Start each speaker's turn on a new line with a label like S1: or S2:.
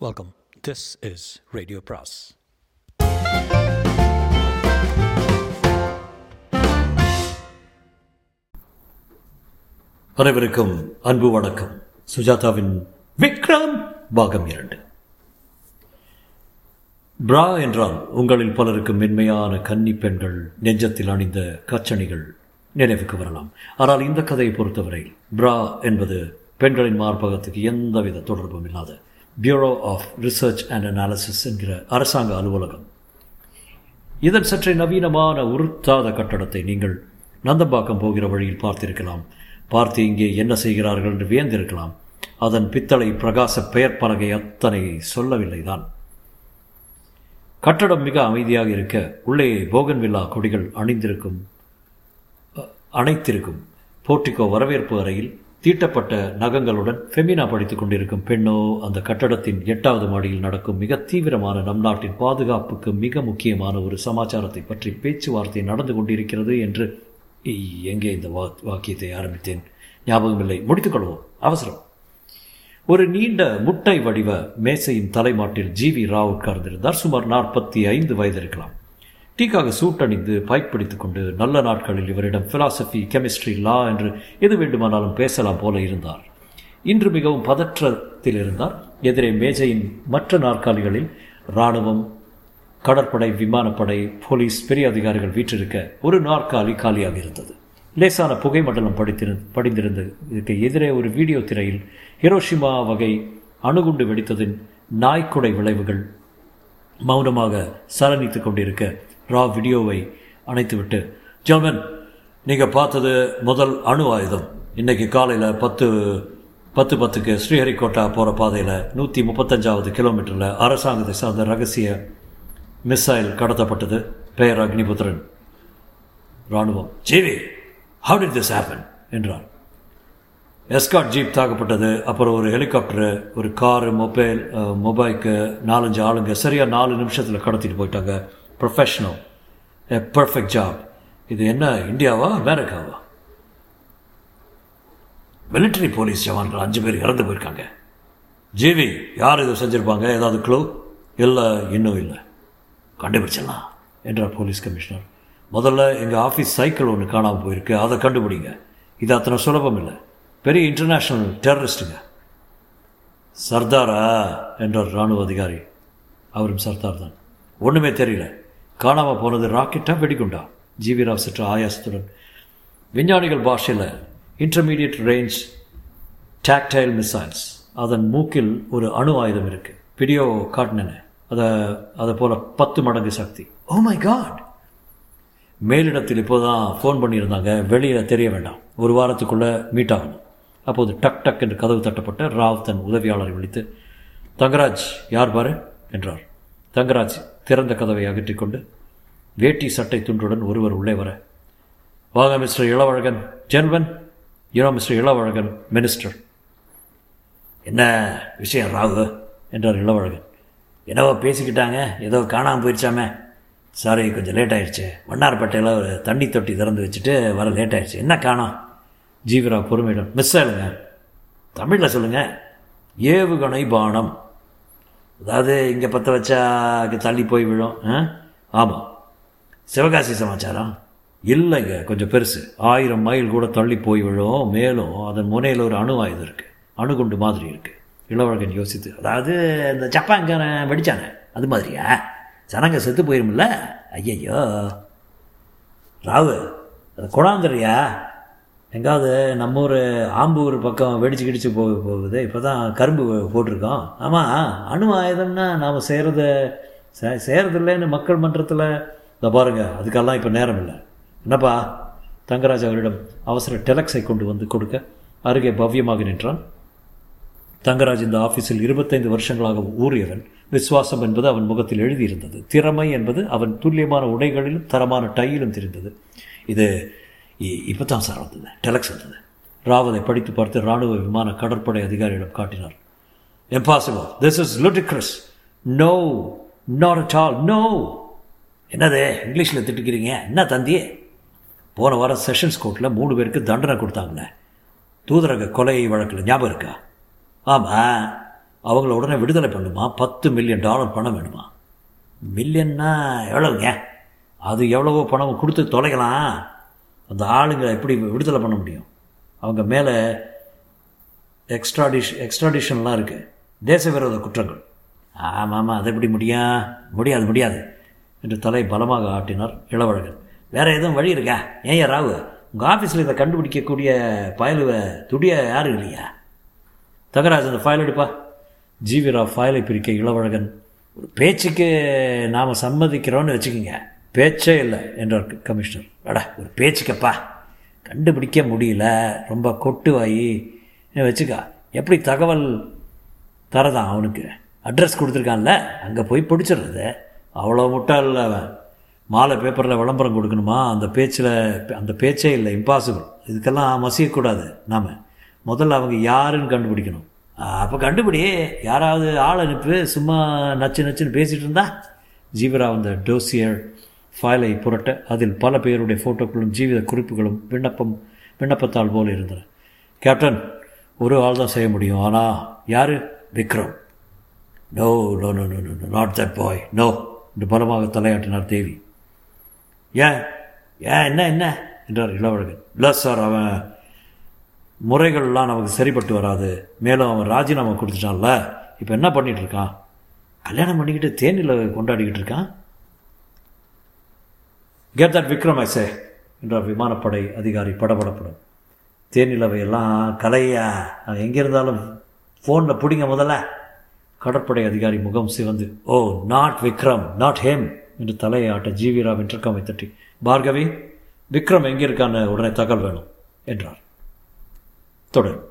S1: Welcome this is radio பிராஸ்
S2: அனைவருக்கும் அன்பு வணக்கம். சுஜாதாவின் விக்ரம் பாகம் இரண்டு. பிரா என்றால் உங்களில் பலருக்கு மென்மையான கன்னி பெண்கள் நெஞ்சத்தில் அணிந்த கச்சணிகள் நினைவுக்கு வரலாம். ஆனால் இந்த கதையை பொறுத்தவரை பிரா என்பது பெண்களின் மார்பகத்துக்கு எந்தவித தொடர்பும் இல்லாத bureau of research and analysis என்கிற அரசாங்க அலுவலகம். இதன் சற்றே நவீனமான உருத்தாத கட்டடத்தை நீங்கள் நந்தம்பாக்கம் போகிற வழியில் பார்த்திருக்கலாம். பார்த்து இங்கே என்ன செய்கிறார்கள் என்று வியந்திருக்கலாம். அதன் பித்தளை பிரகாச பெயர் பலகை அத்தனை சொல்லவில்லை தான் கட்டடம் மிக அமைதியாக இருக்க உள்ளே போகன்வில்லா கொடிகள் அணிந்திருக்கும் அணைத்திருக்கும். போர்ட்டிகோ வரவேற்பு அறையில் தீட்டப்பட்ட நகங்களுடன் ஃபெமினா படித்துக் கொண்டிருக்கும் பெண்ணோ அந்த கட்டடத்தின் எட்டாவது மாடியில் நடக்கும் மிக தீவிரமான நம் நாட்டின் பாதுகாப்புக்கு மிக முக்கியமான ஒரு சமாச்சாரத்தை பற்றி பேச்சுவார்த்தை நடந்து கொண்டிருக்கிறது என்று எங்கே இந்த வா வாக்கியத்தை ஆரம்பித்தேன்? ஞாபகமில்லை. முடித்துக்கொள்வோம் அவசரம். ஒரு நீண்ட முட்டை வடிவ மேசையின் தலைமாட்டில் ஜி வி ராவ் உட்கார்ந்திருந்தார். சுமார் நாற்பத்தி ஐந்து வயது இருக்கலாம். டீக்காக சூட்டணிந்து பைக் பிடித்து கொண்டு நல்ல நாட்களில் இவரிடம் பிலாசபி கெமிஸ்ட்ரி லா என்று எது வேண்டுமானாலும் பேசலாம் போல இருந்தார். இன்று மிகவும் பதற்றத்தில் இருந்தார். எதிரே மேஜையின் மற்ற நாற்காலிகளில் இராணுவம் கடற்படை விமானப்படை போலீஸ் பெரிய அதிகாரிகள் வீற்றிருக்க ஒரு நாற்காலி காலியாக இருந்தது. லேசான புகை மண்டலம் படித்திரு படிந்திருந்த இதுக்கு எதிரே ஒரு வீடியோ திரையில் ஹிரோஷிமா வகை அணுகுண்டு வெடித்ததின் நாய்க்குடை விளைவுகள் மௌனமாக சரணித்துக் கொண்டிருக்க ரா வீடியோவை அணைத்துவிட்டு. ஜெர்மன் நீங்கள் பார்த்தது முதல் அணு ஆயுதம். இன்றைக்கி காலையில் பத்து பத்து பத்துக்கு ஸ்ரீஹரிகோட்டா போகிற பாதையில் நூற்றி முப்பத்தஞ்சாவது கிலோமீட்டரில் அரசாங்கத்தை சார்ந்த ரகசிய மிசைல் கடத்தப்பட்டது. பெயர் அக்னிபுத்திரன். ராணுவம் ஜிவி ஹவு டிட் திஸ் ஹேப்பன் என்றார். எஸ்காட் ஜீப் தாக்கப்பட்டது. அப்புறம் ஒரு ஹெலிகாப்டரு ஒரு காரு மொபைல் மொபைலுக்கு நாலஞ்சு ஆளுங்க சரியாக நாலு நிமிஷத்தில் கடத்திட்டு போயிட்டாங்க. ப்ரொஃபஷ்னல் எ பர்ஃபெக்ட் ஜாப் இது என்ன இந்தியாவா அமெரிக்காவா? மிலிட்டரி போலீஸ் ஜவான்கள் அஞ்சு பேர் இறந்து போயிருக்காங்க. ஜிவி யார் இதை செஞ்சுருப்பாங்க? ஏதாவது க்ளூ இல்லை இன்னும் இல்லை. கண்டுபிடிச்சிடலாம் என்றார் போலீஸ் கமிஷனர் முதல்ல எங்கள் ஆஃபீஸ் சைக்கிள் ஒன்று காணாமல் போயிருக்கு. அதை கண்டுபிடிங்க. இது அத்தனை சுலபம் இல்லை. பெரிய இன்டர்நேஷ்னல் டெரரிஸ்ட்டுங்க சர்தாரா என்றார் இராணுவ அதிகாரி. அவரும் சர்தார் தான். ஒன்றுமே தெரியல. காணாமல் போனது ராக்கெட்டா வெடிகுண்டா? ஜிவிராவ் சற்று ஆயாசத்துடன். விஞ்ஞானிகள் பாஷையில் இன்டர்மீடியட் ரேஞ்ச் டாக்டைல் மிசைல்ஸ் அதன் மூக்கில் ஒரு அணு ஆயுதம் இருக்குது வீடியோ காட்டினேன். அதை அதை போல பத்து மடங்கு சக்தி. ஓ மை காட் மேலிடத்தில் இப்போதான் ஃபோன் பண்ணியிருந்தாங்க. வெளியில் தெரிய வேண்டாம். ஒரு வாரத்துக்குள்ளே மீட் ஆகணும். அப்போது டக் டக் என்று கதவு தட்டப்பட்ட ராவ் தன் உதவியாளரை விழித்து தங்கராஜ் யார் பாரு? என்றார். தங்கராஜ் திறந்த கதவை அகற்றிக்கொண்டு வேட்டி சட்டை துண்டுடன் ஒருவர் உள்ளே வர. வாங்க mister Ilavazhagan. Genuine you know mister Ilavazhagan minister என்ன விஷயம் ராகு? என்றார் இளவழகன். என்னவோ பேசிக்கிட்டாங்க ஏதோ காணாமல் போயிடுச்சாமே. சாரி கொஞ்சம் லேட் ஆயிடுச்சு. வண்ணார்பேட்டையில் ஒரு தண்ணி தொட்டி திறந்து வச்சுட்டு வர லேட் ஆயிடுச்சு. என்ன காணோம்? ஜீவரா பொறுமையிடம் மிஸ் ஆயிடுங்க தமிழில் சொல்லுங்கள் ஏவுகணை பானம். அதாவது இங்கே பற்ற வச்சா அங்க தள்ளி போய் விழும் ஆ? ஆமாம் சிவகாசி சமாச்சாரம்? இல்லைங்க கொஞ்சம் பெருசு. ஆயிரம் மைல் கூட தள்ளி போய் விழும் மேலும் அதன் முனையில் ஒரு அணு ஆயுதம் இருக்குது அணுகுண்டு மாதிரி இருக்குது இளவழகன் யோசித்து அதாவது இந்த ஜப்பான்காரன் வெடிச்சானே அது மாதிரியா? ஜனங்க செத்து போயிருமில்ல ஐயையோ. ராவு அது குழாந்துறியா எங்காவது நம்ம ஊர் ஆம்பூர் பக்கம் வெடிச்சு கிடிச்சு போக போகுது. இப்போ தான் கரும்பு போட்டிருக்கோம். ஆமாம் அணு ஆயுதம்னா நாம் செய்கிறத செய்கிறது இல்லைன்னு மக்கள் மன்றத்தில் இதை பாருங்க அதுக்கெல்லாம் இப்போ நேரம் இல்லை. என்னப்பா? தங்கராஜ் அவரிடம் அவசர டெலக்ஸை கொண்டு வந்து கொடுக்க அருகே பவ்யமாக நின்றான். தங்கராஜ் இந்த ஆஃபீஸில் இருபத்தைந்து வருஷங்களாக ஊறியவன் விசுவாசம் என்பது அவன் முகத்தில் எழுதியிருந்தது. திறமை என்பது அவன் துல்லியமான உடைகளிலும் தரமான டையிலும் தெரிந்தது. இது இப்போ தான் சார் வந்தது டெலக்ஸ் வந்தது ராவதை படித்து பார்த்து இராணுவ விமான கடற்படை அதிகாரியிடம் காட்டினார். Impossible this is ludicrous no not at all no என்னது? இங்கிலீஷில் திட்டுக்கிறீங்க. என்ன தந்தியே? போன வாரம் செஷன்ஸ் கோர்ட்டில் மூணு பேருக்கு தண்டனை கொடுத்தாங்கண்ணே. தூதரக கொலை வழக்கில் ஞாபகம் இருக்கா? ஆமாம் அவங்கள உடனே விடுதலை பண்ணுமா? பத்து மில்லியன் டாலர் பணம் வேணுமா? மில்லியன்னா எவ்வளோங்க அது எவ்வளவோ பணம் கொடுத்து தொலைக்கலாம். அந்த ஆளுங்களை எப்படி விடுதலை பண்ண முடியும்? அவங்க மேலே எக்ஸ்ட்ராடிஷ் எக்ஸ்ட்ராடிஷன்லாம் இருக்குது தேச விரோத குற்றங்கள். ஆமாம் ஆமாம் அது எப்படி முடியும் முடியாது முடியாது என்று தலை பலமாக ஆட்டினார் இளவழகன். வேறு எதுவும் வழி இருக்கா? ஏன் ராவு? உங்கள் ஆஃபீஸில் இதை கண்டுபிடிக்கக்கூடிய பயலுவை துடிய யாரும் இல்லையா? தகராஜ் அந்த ஃபைல் எடுப்பா. ஜீவிரா ஃபைலை பிரிக்க இளவழகன். ஒரு பேச்சுக்கு நாம் சம்மதிக்கிறோன்னு வச்சுக்கோங்க. பேச்சே இல்லை என்றார் கமிஷனர். அடா ஒரு பேச்சுக்கப்பா. கண்டுபிடிக்க முடியல. ரொம்ப கொட்டுவாயி. வச்சுக்கா. எப்படி தகவல் தரதான் அவனுக்கு? அட்ரஸ் கொடுத்துருக்கான்ல. அங்கே போய் பிடிச்சிடுறது. அவ்வளோ முட்டாள் அவன். மாலை பேப்பரில் விளம்பரம் கொடுக்கணுமா? அந்த பேச்சில் அந்த பேச்சே இல்லை. இம்பாசிபிள் இதுக்கெல்லாம் மசியக்கூடாது நாம். முதல்ல அவங்க யாருன்னு கண்டுபிடிக்கணும். அப்போ கண்டுபிடி. யாராவது ஆள் அனுப்பி. சும்மா நச்சு நச்சுன்னு பேசிகிட்டு இருந்தா. ஜீவரா அந்த டோசியர் ஃபைலை புரட்ட அதில் பல பேருடைய ஃபோட்டோக்களும் ஜீவித குறிப்புகளும் விண்ணப்பம் விண்ணப்பத்தால் போல இருந்தன. கேப்டன் ஒரு ஆள் தான் செய்ய முடியும். ஆனால் யார்? Vikram. No no no no no not that boy no என்று பலமாக தலையாட்டினார் தேவி. ஏன்? ஏன்? என்ன என்ன? என்றார் இளவழகன். இல்லை சார் அவன் முறைகள்லாம் நமக்கு சரிப்பட்டு வராது. மேலும் அவன் ராஜினாமா கொடுத்துட்டான்ல. இப்போ என்ன பண்ணிகிட்டு இருக்கான்? கல்யாணம் பண்ணிக்கிட்டு தேனியில் கொண்டாடிக்கிட்டு இருக்கான். கெட் தட் விக்ரம் ஐசே என்றார் விமானப்படை அதிகாரி படபடப்படும். தேனிலவையெல்லாம் கலையா. எங்கே இருந்தாலும் ஃபோனில் பிடிங்க முதல்ல. கடற்படை அதிகாரி முகம் சிவந்து oh not Vikram not him என்று தலையை ஆட்ட ஜிவிராவ் இன்டர்காமை தட்டி பார்கவி விக்ரம் எங்கே இருக்கான்னு உடனே தகவல் வேணும் என்றார். தொடரும்.